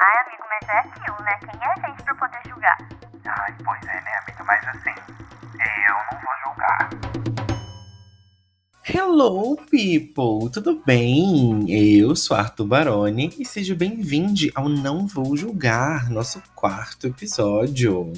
Ai, amigo, mas é aquilo, né? Quem é a gente pra poder julgar? Ai, pois é, né, amiga? Mas assim, eu não vou julgar. Hello, people! Tudo bem? Eu sou Arthur Baroni e seja bem-vindo ao Não Vou Julgar, nosso quarto episódio.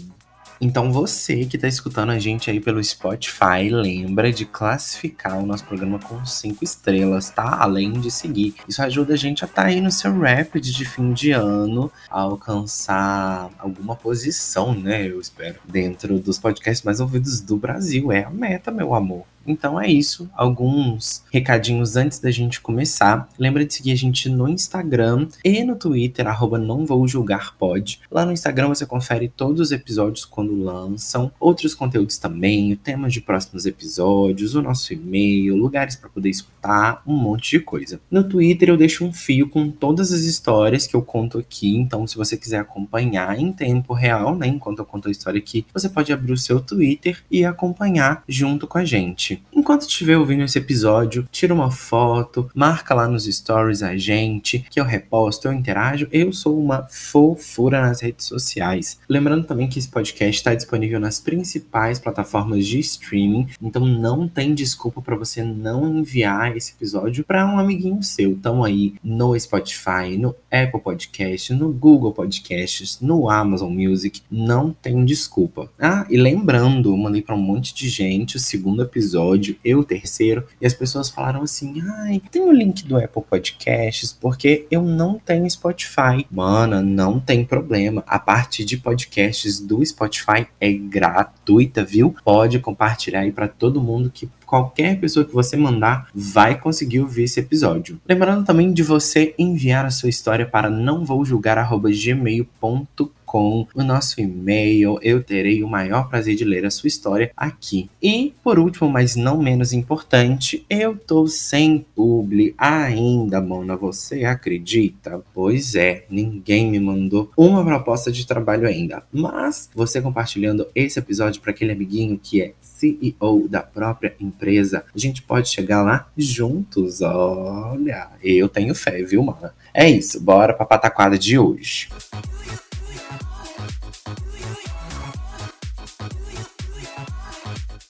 Então você que está escutando a gente aí pelo Spotify, lembra de classificar o nosso programa com cinco estrelas, tá? Além de seguir. Isso ajuda a gente a estar tá aí no seu Rapid de fim de ano, a alcançar alguma posição, né? Eu espero, dentro dos podcasts mais ouvidos do Brasil. É a meta, meu amor. Então é isso. Alguns recadinhos antes da gente começar. Lembra de seguir a gente no Instagram e no Twitter, arroba não vou julgar pode. Lá no Instagram você confere todos os episódios quando lançam, outros conteúdos também, temas de próximos episódios, o nosso e-mail, lugares para poder escutar, um monte de coisa. No Twitter eu deixo um fio com todas as histórias que eu conto aqui, então se você quiser acompanhar em tempo real, né, enquanto eu conto a história aqui, você pode abrir o seu Twitter e acompanhar junto com a gente. Enquanto estiver ouvindo esse episódio, tira uma foto, marca lá nos stories a gente, que eu reposto, eu interajo. Eu sou uma fofura nas redes sociais. Lembrando também que esse podcast está disponível nas principais plataformas de streaming, então não tem desculpa para você não enviar esse episódio para um amiguinho seu. Estão aí no Spotify, no Apple Podcast, no Google Podcasts, no Amazon Music. Não tem desculpa. Ah, e lembrando, mandei para um monte de gente o segundo episódio episódio, eu terceiro, e as pessoas falaram assim: ai, tem o link do Apple Podcasts, porque eu não tenho Spotify. Mano, não tem problema. A parte de podcasts do Spotify é gratuita, viu? Pode compartilhar aí para todo mundo que qualquer pessoa que você mandar vai conseguir ouvir esse episódio. Lembrando também de você enviar a sua história para não vou julgar@gmail.com com o nosso e-mail. Eu terei o maior prazer de ler a sua história aqui. E, por último, mas não menos importante, eu tô sem publi ainda, Mona. Você acredita? Pois é, ninguém me mandou uma proposta de trabalho ainda. Mas você compartilhando esse episódio para aquele amiguinho que é CEO da própria empresa, a gente pode chegar lá juntos. Olha, eu tenho fé, viu, Mona? É isso, bora pra pataquada de hoje.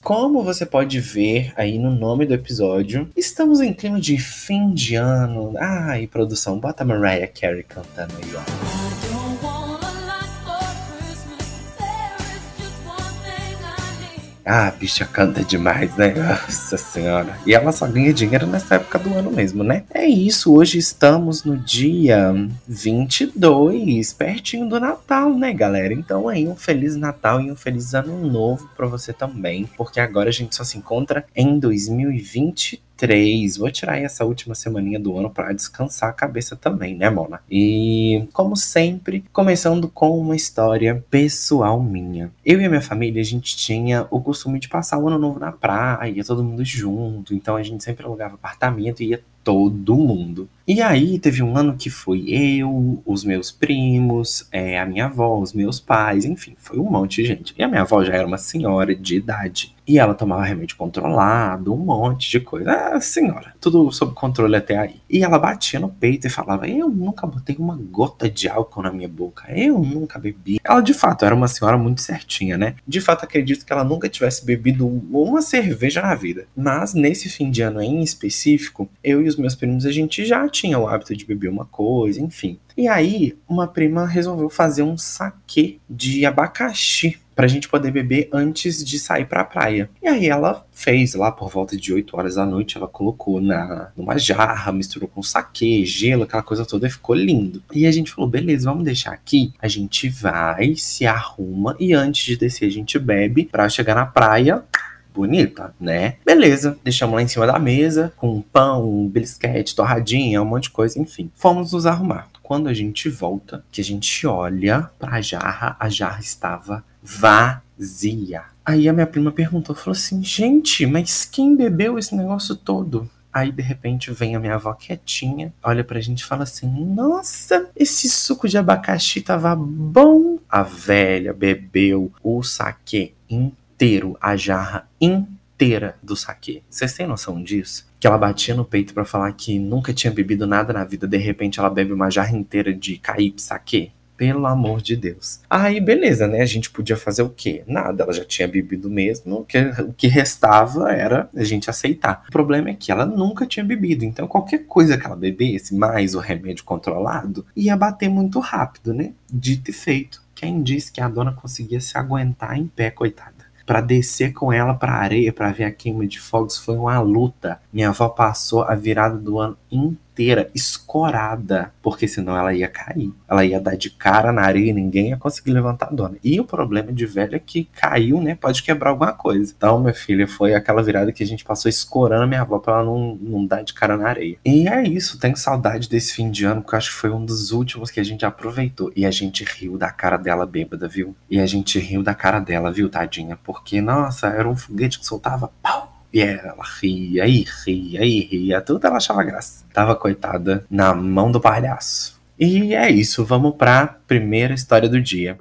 Como você pode ver aí no nome do episódio, estamos em clima de fim de ano. Ai, produção, bota Mariah Carey cantando aí, ó. Ah, a bicha canta demais, né? Nossa senhora. E ela só ganha dinheiro nessa época do ano mesmo, né? É isso, hoje estamos no dia 22, pertinho do Natal, né, galera? Então aí, um Feliz Natal e um Feliz Ano Novo para você também, porque agora a gente só se encontra em 2023 três. Vou tirar essa última semaninha do ano para descansar a cabeça também, né, Mona? E, como sempre, começando com uma história pessoal minha. Eu e a minha família, a gente tinha o costume de passar o ano novo na praia, todo mundo junto. Então a gente sempre alugava apartamento e ia todo mundo. E aí teve um ano que foi eu, os meus primos, é, a minha avó, os meus pais, enfim, foi um monte de gente. E a minha avó já era uma senhora de idade. E ela tomava remédio controlado, um monte de coisa. Ah, senhora, tudo sob controle até aí. E ela batia no peito e falava: Eu nunca botei uma gota de álcool na minha boca, eu nunca bebi. Ela de fato era uma senhora muito certinha, né? De fato, acredito que ela nunca tivesse bebido uma cerveja na vida. Mas nesse fim de ano em específico, eu e os meus primos, a gente já tinha o hábito de beber uma coisa, enfim. E aí, uma prima resolveu fazer um saquê de abacaxi pra gente poder beber antes de sair pra praia. E aí ela fez lá por volta de 8 horas da noite, ela colocou na numa jarra, misturou com saquê, gelo, aquela coisa toda e ficou lindo. E a gente falou, beleza, vamos deixar aqui. A gente vai, se arruma e antes de descer a gente bebe pra chegar na praia bonita, né? Beleza, deixamos lá em cima da mesa, com pão, um bisquete, torradinha, um monte de coisa, enfim. Fomos nos arrumar. Quando a gente volta, que a gente olha pra jarra, a jarra estava vazia. Aí a minha prima perguntou, falou assim, gente, mas quem bebeu esse negócio todo? Aí, de repente, vem a minha avó quietinha, olha pra gente e fala assim: Nossa, esse suco de abacaxi tava bom. A velha bebeu o saquê inteiro, a jarra inteira do saquê. Vocês têm noção disso? que ela batia no peito para falar que nunca tinha bebido nada na vida, de repente ela bebe uma jarra inteira de caípe saquê. Pelo amor de Deus. Aí, beleza, né? A gente podia fazer o quê? Nada, ela já tinha bebido mesmo. O que, o que restava era a gente aceitar. O problema é que ela nunca tinha bebido. Então, qualquer coisa que ela bebesse, mais o remédio controlado, ia bater muito rápido, né? Dito e feito. Quem disse que a dona conseguia se aguentar em pé, coitada? Para descer com ela para areia para ver a queima de fogos foi uma luta. Minha avó passou a virada do ano inteiro inteira escorada, porque senão ela ia cair. Ela ia dar de cara na areia e ninguém ia conseguir levantar a dona. E o problema de velho é que caiu, né? Pode quebrar alguma coisa. Então, minha filha, foi aquela virada que a gente passou escorando a minha avó pra ela não, não dar de cara na areia. E é isso, tenho saudade desse fim de ano, porque eu acho que foi um dos últimos que a gente aproveitou. E a gente riu da cara dela bêbada, viu? E a gente riu da cara dela, viu, tadinha? Porque, nossa, era um foguete que soltava pau e ela ria e ria e ria, tudo ela achava graça. Tava coitada na mão do palhaço. E é isso, vamos pra primeira história do dia.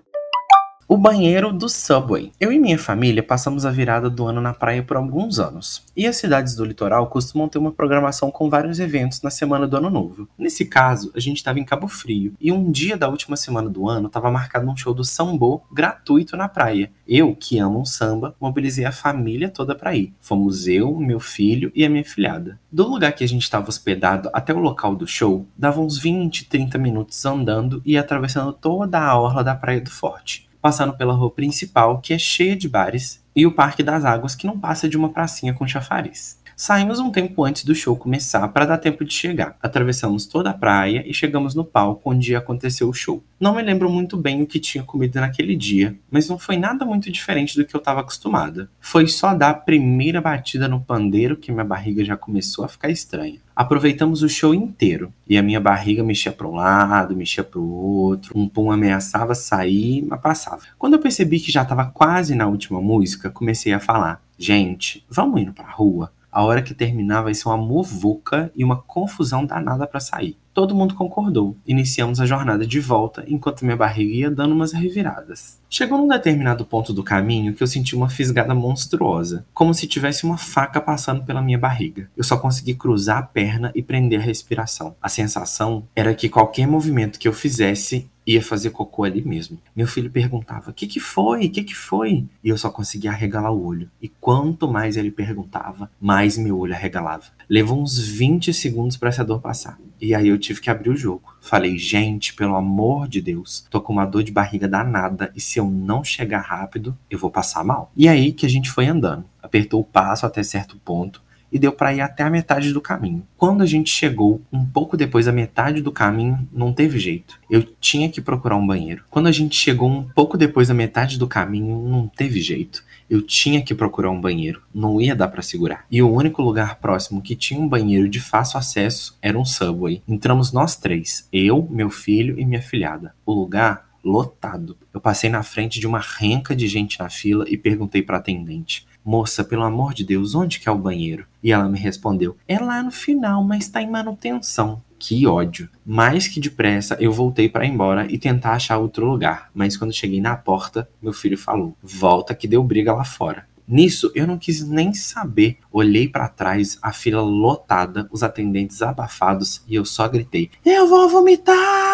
O banheiro do Subway. Eu e minha família passamos a virada do ano na praia por alguns anos. E as cidades do litoral costumam ter uma programação com vários eventos na semana do ano novo. Nesse caso, a gente estava em Cabo Frio e um dia da última semana do ano estava marcado um show do sambô gratuito na praia. Eu, que amo um samba, mobilizei a família toda para ir. Fomos eu, meu filho e a minha filhada. Do lugar que a gente estava hospedado até o local do show, dava uns 20, 30 minutos andando e atravessando toda a orla da Praia do Forte passando pela rua principal, que é cheia de bares, e o Parque das Águas, que não passa de uma pracinha com chafariz. Saímos um tempo antes do show começar para dar tempo de chegar. Atravessamos toda a praia e chegamos no palco onde aconteceu o show. Não me lembro muito bem o que tinha comido naquele dia, mas não foi nada muito diferente do que eu estava acostumada. Foi só dar a primeira batida no pandeiro que minha barriga já começou a ficar estranha. Aproveitamos o show inteiro e a minha barriga mexia para um lado, mexia para o outro, um pum ameaçava sair, mas passava. Quando eu percebi que já estava quase na última música, comecei a falar: "Gente, vamos indo para a rua?" A hora que terminar vai ser uma muvuca e uma confusão danada para sair. Todo mundo concordou. Iniciamos a jornada de volta, enquanto minha barriga ia dando umas reviradas. Chegou num determinado ponto do caminho que eu senti uma fisgada monstruosa, como se tivesse uma faca passando pela minha barriga. Eu só consegui cruzar a perna e prender a respiração. A sensação era que qualquer movimento que eu fizesse ia fazer cocô ali mesmo. Meu filho perguntava: "O que que foi? O que que foi?" E eu só conseguia arregalar o olho. E quanto mais ele perguntava, mais meu olho arregalava. Levou uns 20 segundos para essa dor passar. E aí eu tive que abrir o jogo. Falei: "Gente, pelo amor de Deus, tô com uma dor de barriga danada e se eu não chegar rápido, eu vou passar mal." E aí que a gente foi andando. Apertou o passo até certo ponto e deu para ir até a metade do caminho. Quando a gente chegou um pouco depois da metade do caminho, não teve jeito. Eu tinha que procurar um banheiro. Quando a gente chegou um pouco depois da metade do caminho, não teve jeito. Eu tinha que procurar um banheiro, não ia dar para segurar. E o único lugar próximo que tinha um banheiro de fácil acesso era um subway. Entramos nós três, eu, meu filho e minha filhada. O lugar lotado. Eu passei na frente de uma renca de gente na fila e perguntei para atendente: Moça, pelo amor de Deus, onde que é o banheiro? E ela me respondeu: É lá no final, mas está em manutenção. Que ódio. Mais que depressa, eu voltei para ir embora e tentar achar outro lugar. Mas quando cheguei na porta, meu filho falou: Volta que deu briga lá fora. Nisso, eu não quis nem saber. Olhei para trás, a fila lotada, os atendentes abafados e eu só gritei: Eu vou vomitar!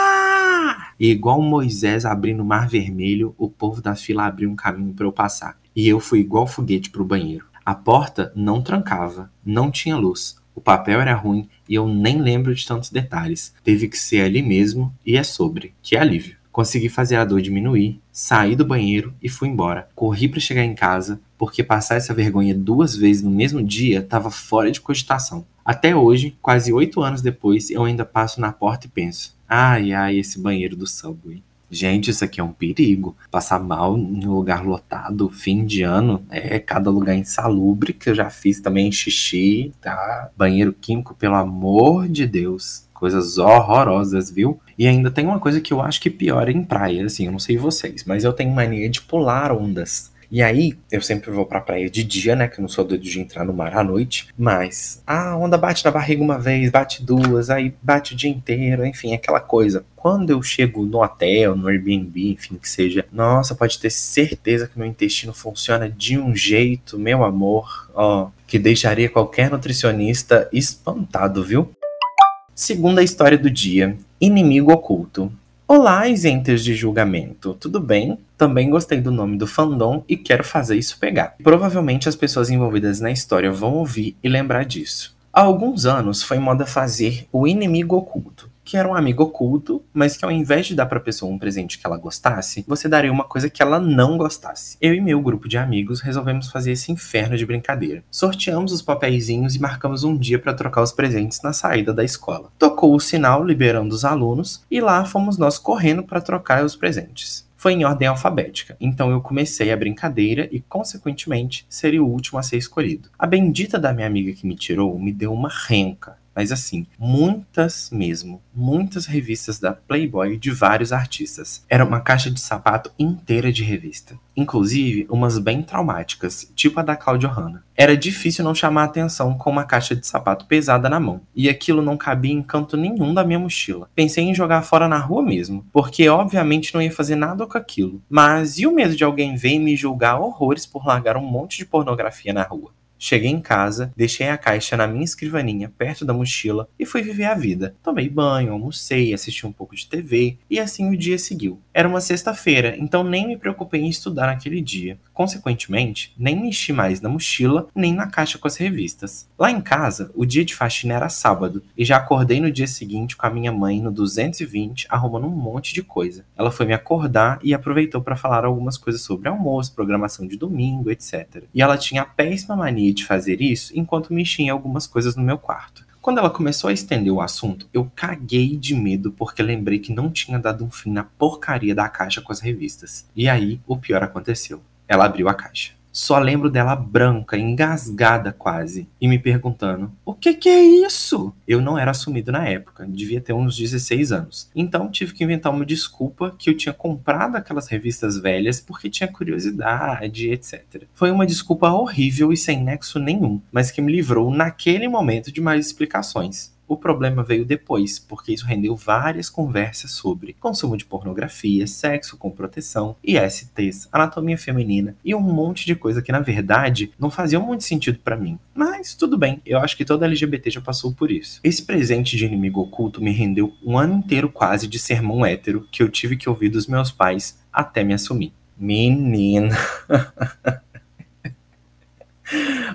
E igual Moisés abrindo o mar vermelho, o povo da fila abriu um caminho para eu passar e eu fui igual foguete pro banheiro. A porta não trancava, não tinha luz, o papel era ruim e eu nem lembro de tantos detalhes. Teve que ser ali mesmo e é sobre. Que alívio. Consegui fazer a dor diminuir, saí do banheiro e fui embora. Corri para chegar em casa, porque passar essa vergonha duas vezes no mesmo dia estava fora de cogitação. Até hoje, quase oito anos depois, eu ainda passo na porta e penso: ai ai, esse banheiro do Subway. Gente, isso aqui é um perigo. Passar mal em lugar lotado, fim de ano, é cada lugar insalubre que eu já fiz também xixi, tá? Banheiro químico, pelo amor de Deus. Coisas horrorosas, viu? E ainda tem uma coisa que eu acho que pior em praia, assim, eu não sei vocês, mas eu tenho mania de pular ondas. E aí, eu sempre vou pra praia de dia, né? Que eu não sou doido de entrar no mar à noite. Mas a onda bate na barriga uma vez, bate duas, aí bate o dia inteiro, enfim, aquela coisa. Quando eu chego no hotel, no Airbnb, enfim, que seja, nossa, pode ter certeza que meu intestino funciona de um jeito, meu amor, ó, que deixaria qualquer nutricionista espantado, viu? Segunda história do dia: Inimigo Oculto. Olá, isentos de julgamento, tudo bem? Também gostei do nome do fandom e quero fazer isso pegar. Provavelmente as pessoas envolvidas na história vão ouvir e lembrar disso. Há alguns anos foi moda fazer o inimigo oculto, que era um amigo oculto, mas que ao invés de dar para a pessoa um presente que ela gostasse, você daria uma coisa que ela não gostasse. Eu e meu grupo de amigos resolvemos fazer esse inferno de brincadeira. Sorteamos os papeizinhos e marcamos um dia para trocar os presentes na saída da escola. Tocou o sinal liberando os alunos e lá fomos nós correndo para trocar os presentes foi em ordem alfabética, então eu comecei a brincadeira e, consequentemente, seria o último a ser escolhido. A bendita da minha amiga que me tirou me deu uma renca. Mas assim, muitas mesmo, muitas revistas da Playboy de vários artistas. Era uma caixa de sapato inteira de revista. Inclusive, umas bem traumáticas, tipo a da Claudio Hanna. Era difícil não chamar atenção com uma caixa de sapato pesada na mão, e aquilo não cabia em canto nenhum da minha mochila. Pensei em jogar fora na rua mesmo, porque obviamente não ia fazer nada com aquilo. Mas e o medo de alguém ver e me julgar horrores por largar um monte de pornografia na rua? Cheguei em casa, deixei a caixa na minha escrivaninha, perto da mochila, e fui viver a vida. Tomei banho, almocei, assisti um pouco de TV, e assim o dia seguiu. Era uma sexta-feira, então nem me preocupei em estudar naquele dia. Consequentemente, nem mexi mais na mochila, nem na caixa com as revistas. Lá em casa, o dia de faxina era sábado, e já acordei no dia seguinte com a minha mãe no 220, arrumando um monte de coisa. Ela foi me acordar e aproveitou para falar algumas coisas sobre almoço, programação de domingo, etc. E ela tinha a péssima mania de fazer isso enquanto mexia em algumas coisas no meu quarto. Quando ela começou a estender o assunto, eu caguei de medo porque lembrei que não tinha dado um fim na porcaria da caixa com as revistas. E aí, o pior aconteceu. Ela abriu a caixa. Só lembro dela branca, engasgada quase, e me perguntando: o que, que é isso? Eu não era assumido na época, devia ter uns 16 anos. Então tive que inventar uma desculpa que eu tinha comprado aquelas revistas velhas porque tinha curiosidade, etc. Foi uma desculpa horrível e sem nexo nenhum, mas que me livrou naquele momento de mais explicações. O problema veio depois, porque isso rendeu várias conversas sobre consumo de pornografia, sexo com proteção, ISTs, anatomia feminina e um monte de coisa que na verdade não fazia muito sentido para mim. Mas tudo bem, eu acho que toda LGBT já passou por isso. Esse presente de inimigo oculto me rendeu um ano inteiro quase de sermão hétero que eu tive que ouvir dos meus pais até me assumir. Menina.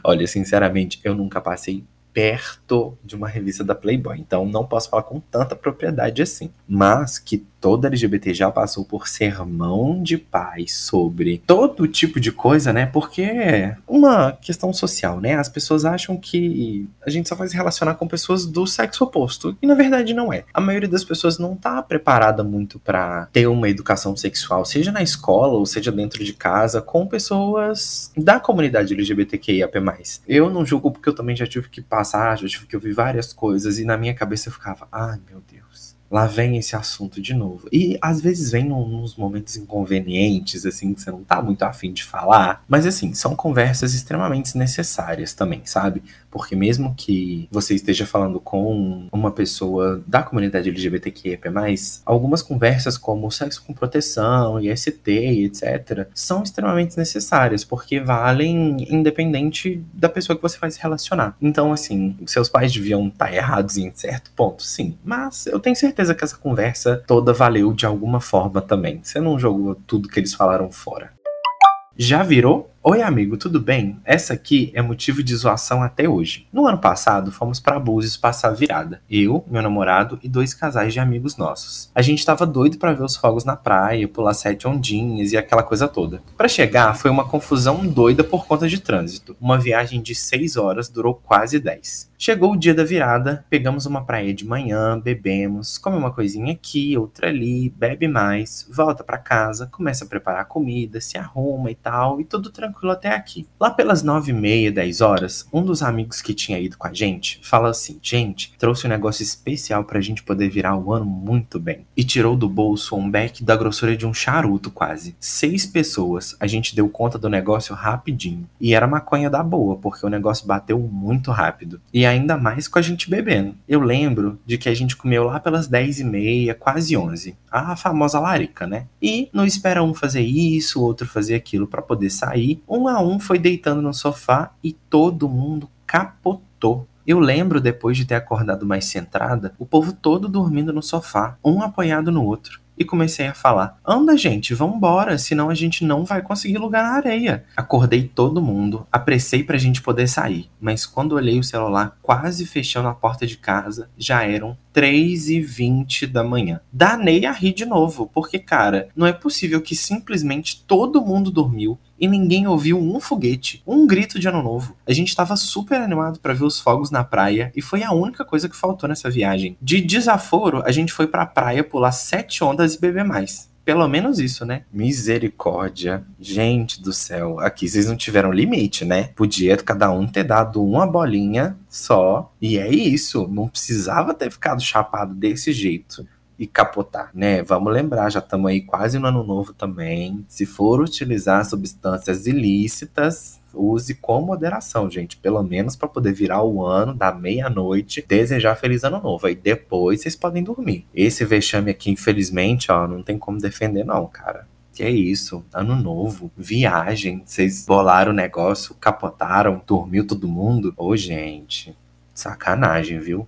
Olha, sinceramente, eu nunca passei perto de uma revista da Playboy, então não posso falar com tanta propriedade assim. Mas que toda LGBT já passou por sermão de paz sobre todo tipo de coisa, né? Porque é uma questão social, né? As pessoas acham que a gente só vai se relacionar com pessoas do sexo oposto, e na verdade não é. A maioria das pessoas não tá preparada muito para ter uma educação sexual, seja na escola ou seja dentro de casa, com pessoas da comunidade LGBTQIAP+. Eu não julgo porque eu também já tive que passar, já tive que ouvir várias coisas e na minha cabeça eu ficava, ai meu Deus lá vem esse assunto de novo. E às vezes vem uns momentos inconvenientes, assim, que você não tá muito afim de falar. Mas assim, são conversas extremamente necessárias também, sabe? Porque mesmo que você esteja falando com uma pessoa da comunidade LGBTQIA+, algumas conversas como sexo com proteção, IST, etc., são extremamente necessárias, porque valem independente da pessoa que você vai se relacionar. Então, assim, seus pais deviam estar tá errados em certo ponto, sim. Mas eu tenho certeza que essa conversa toda valeu de alguma forma também. Você não jogou tudo que eles falaram fora. Já virou? Oi, amigo, tudo bem? Essa aqui é motivo de zoação até hoje. No ano passado, fomos para Búzios passar virada. Eu, meu namorado e dois casais de amigos nossos. A gente tava doido para ver os fogos na praia, pular sete ondinhas e aquela coisa toda. Para chegar, foi uma confusão doida por conta de trânsito. Uma viagem de seis horas durou quase dez. Chegou o dia da virada, pegamos uma praia de manhã, bebemos, come uma coisinha aqui, outra ali, bebe mais, volta para casa, começa a preparar comida, se arruma e tal, e tudo tranquilo tranquilo até aqui. Lá pelas nove e meia, dez horas, um dos amigos que tinha ido com a gente fala assim: gente, trouxe um negócio especial pra gente poder virar o ano muito bem. E tirou do bolso um beck da grossura de um charuto, quase. Seis pessoas. A gente deu conta do negócio rapidinho. E era maconha da boa, porque o negócio bateu muito rápido. E ainda mais com a gente bebendo. Eu lembro de que a gente comeu lá pelas dez e meia, quase onze. A famosa larica, né? E não espera um fazer isso, outro fazer aquilo para poder sair. Um a um foi deitando no sofá e todo mundo capotou. Eu lembro, depois de ter acordado mais centrada, o povo todo dormindo no sofá, um apoiado no outro e comecei a falar: Anda, gente, vambora, senão a gente não vai conseguir lugar na areia. Acordei todo mundo, apressei pra gente poder sair, mas quando olhei o celular quase fechando a porta de casa, já eram 3 e 20 da manhã. Danei a rir de novo, porque, cara, não é possível que simplesmente todo mundo dormiu e ninguém ouviu um foguete, um grito de ano novo. A gente estava super animado para ver os fogos na praia e foi a única coisa que faltou nessa viagem. De desaforo, a gente foi pra praia pular sete ondas e beber mais. Pelo menos isso, né? Misericórdia. Gente do céu. Aqui vocês não tiveram limite, né? Podia cada um ter dado uma bolinha só. E é isso. Não precisava ter ficado chapado desse jeito e capotar, né? Vamos lembrar, já estamos aí quase no ano novo também. Se for utilizar substâncias ilícitas, use com moderação, gente. Pelo menos para poder virar o ano da meia-noite, desejar feliz ano novo. Aí depois vocês podem dormir. Esse vexame aqui, infelizmente, ó, não tem como defender, não, cara. Que é isso, ano novo, viagem, vocês bolaram o negócio, capotaram, dormiu todo mundo. Ô, gente, sacanagem, viu?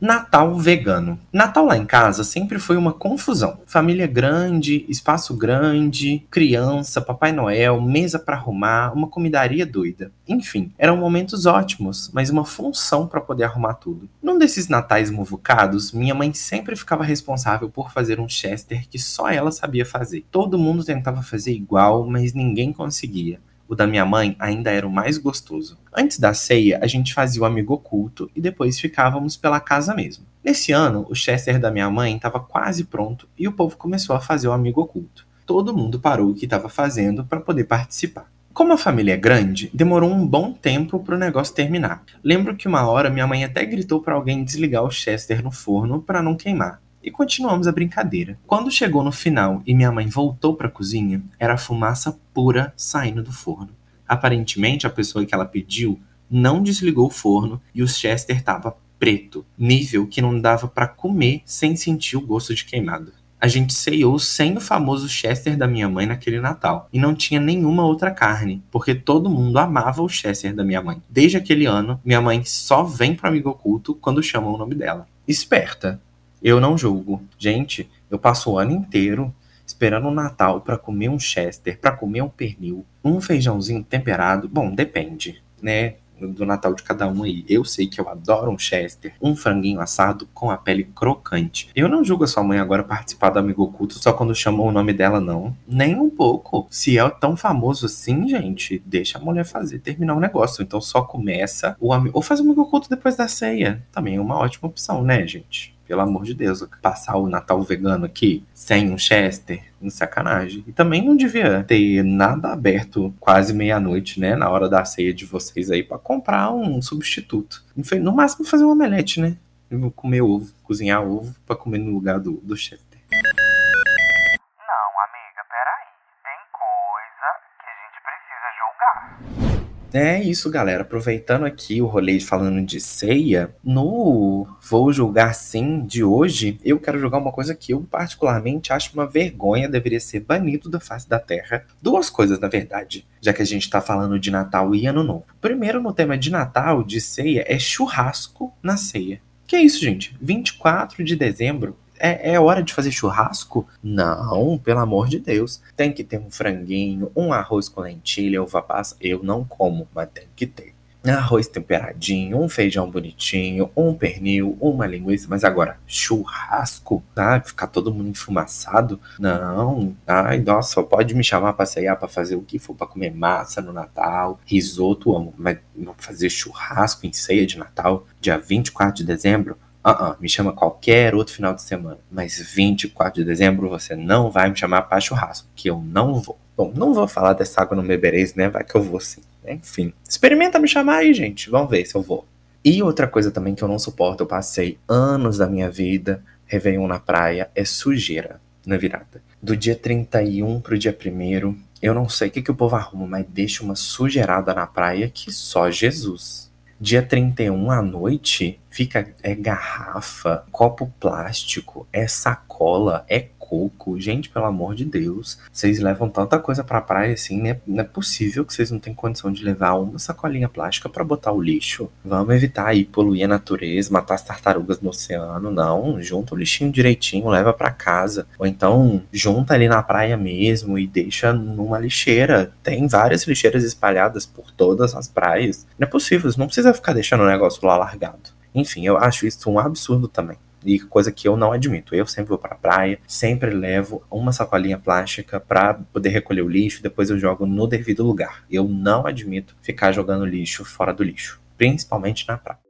Natal vegano. Natal lá em casa sempre foi uma confusão. Família grande, espaço grande, criança, Papai Noel, mesa para arrumar, uma comidaria doida. Enfim, eram momentos ótimos, mas uma função para poder arrumar tudo. Num desses natais muvucados, minha mãe sempre ficava responsável por fazer um chester que só ela sabia fazer. Todo mundo tentava fazer igual, mas ninguém conseguia. O da minha mãe ainda era o mais gostoso. Antes da ceia, a gente fazia o amigo oculto e depois ficávamos pela casa mesmo. Nesse ano, o Chester da minha mãe estava quase pronto e o povo começou a fazer o amigo oculto. Todo mundo parou o que estava fazendo para poder participar. Como a família é grande, demorou um bom tempo para o negócio terminar. Lembro que uma hora minha mãe até gritou para alguém desligar o Chester no forno para não queimar e continuamos a brincadeira. Quando chegou no final e minha mãe voltou para a cozinha, era fumaça pura saindo do forno. Aparentemente, a pessoa que ela pediu não desligou o forno e o Chester estava preto, nível que não dava para comer sem sentir o gosto de queimado. A gente ceiou sem o famoso Chester da minha mãe naquele Natal e não tinha nenhuma outra carne, porque todo mundo amava o Chester da minha mãe. Desde aquele ano, minha mãe só vem pro amigo oculto quando chamam o nome dela. Esperta, eu não julgo. Gente, eu passo o ano inteiro esperando o Natal para comer um Chester, para comer um pernil, um feijãozinho temperado. Bom, depende, né? Do Natal de cada um aí. Eu sei que eu adoro um Chester, um franguinho assado com a pele crocante. Eu não julgo a sua mãe agora participar do Amigo Oculto só quando chamou o nome dela, não. Nem um pouco. Se é tão famoso assim, gente, deixa a mulher fazer, terminar o negócio. Então só começa o amigo. Ou faz o Amigo Oculto depois da ceia. Também é uma ótima opção, né, gente? Pelo amor de Deus, passar o Natal vegano aqui sem um Chester, em sacanagem. E também não devia ter nada aberto quase meia-noite, né? Na hora da ceia de vocês aí, para comprar um substituto. No máximo fazer um omelete, né? Comer ovo, cozinhar ovo para comer no lugar do, do Chester. É isso, galera. Aproveitando aqui o rolê falando de ceia, no Vou Julgar Sim de hoje, eu quero jogar uma coisa que eu particularmente acho uma vergonha, deveria ser banido da face da terra. Duas coisas, na verdade, já que a gente tá falando de Natal e Ano Novo. Primeiro, no tema de Natal, de ceia, é churrasco na ceia. Que é isso, gente? 24 de dezembro é, é, hora de fazer churrasco? Não, pelo amor de Deus. Tem que ter um franguinho, um arroz com lentilha, uva passa. Eu não como, mas tem que ter. Arroz temperadinho, um feijão bonitinho, um pernil, uma linguiça. Mas agora, churrasco, tá? Ficar todo mundo enfumaçado? Não. Ai, nossa, pode me chamar pra ceiar, pra fazer o que for, pra comer massa no Natal, risoto, amo. Mas fazer churrasco em ceia de Natal, dia 24 de dezembro? Uh -uh, me chama qualquer outro final de semana. Mas 24 de dezembro você não vai me chamar para churrasco, que eu não vou. Bom, não vou falar dessa água no bebereis, né? Vai que eu vou sim. Enfim, experimenta me chamar aí, gente. Vamos ver se eu vou. E outra coisa também que eu não suporto, eu passei anos da minha vida, Réveillon na praia, é sujeira na virada. Do dia 31 pro dia 1 eu não sei o que, que o povo arruma, mas deixa uma sujeirada na praia que só Jesus. Dia 31 à noite, fica é garrafa, copo plástico, é sacola, é coco. Gente, pelo amor de Deus, vocês levam tanta coisa pra praia assim, né? Não é possível que vocês não tenham condição de levar uma sacolinha plástica para botar o lixo. Vamos evitar aí poluir a natureza, matar as tartarugas no oceano. Não, junta o lixinho direitinho, leva para casa. Ou então junta ali na praia mesmo e deixa numa lixeira. Tem várias lixeiras espalhadas por todas as praias. Não é possível, não precisa ficar deixando o negócio lá largado. Enfim, eu acho isso um absurdo também e coisa que eu não admito. Eu sempre vou para a praia, sempre levo uma sacolinha plástica para poder recolher o lixo, depois eu jogo no devido lugar. Eu não admito ficar jogando lixo fora do lixo, principalmente na praia.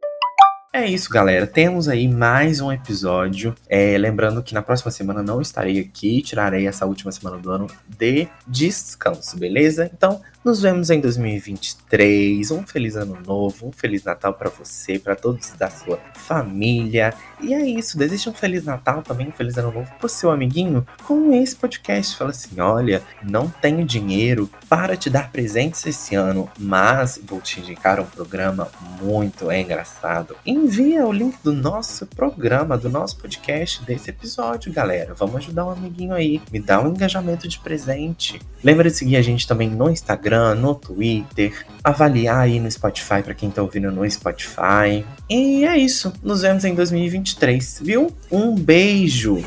É isso, galera. Temos aí mais um episódio. É, lembrando que na próxima semana não estarei aqui, tirarei essa última semana do ano de descanso, beleza? Então, nos vemos em 2023. Um feliz ano novo, um feliz Natal para você, para todos da sua família. E é isso, deseja um feliz Natal também, um feliz ano novo pro seu amiguinho com esse podcast. Fala assim: olha, não tenho dinheiro para te dar presentes esse ano, mas vou te indicar um programa muito engraçado. Envia o link do nosso programa, do nosso podcast, desse episódio, galera. Vamos ajudar um amiguinho aí. Me dá um engajamento de presente. Lembra de seguir a gente também no Instagram Instagram, no Twitter, avaliar aí no Spotify para quem tá ouvindo no Spotify. E é isso. Nos vemos em 2023, viu? Um beijo.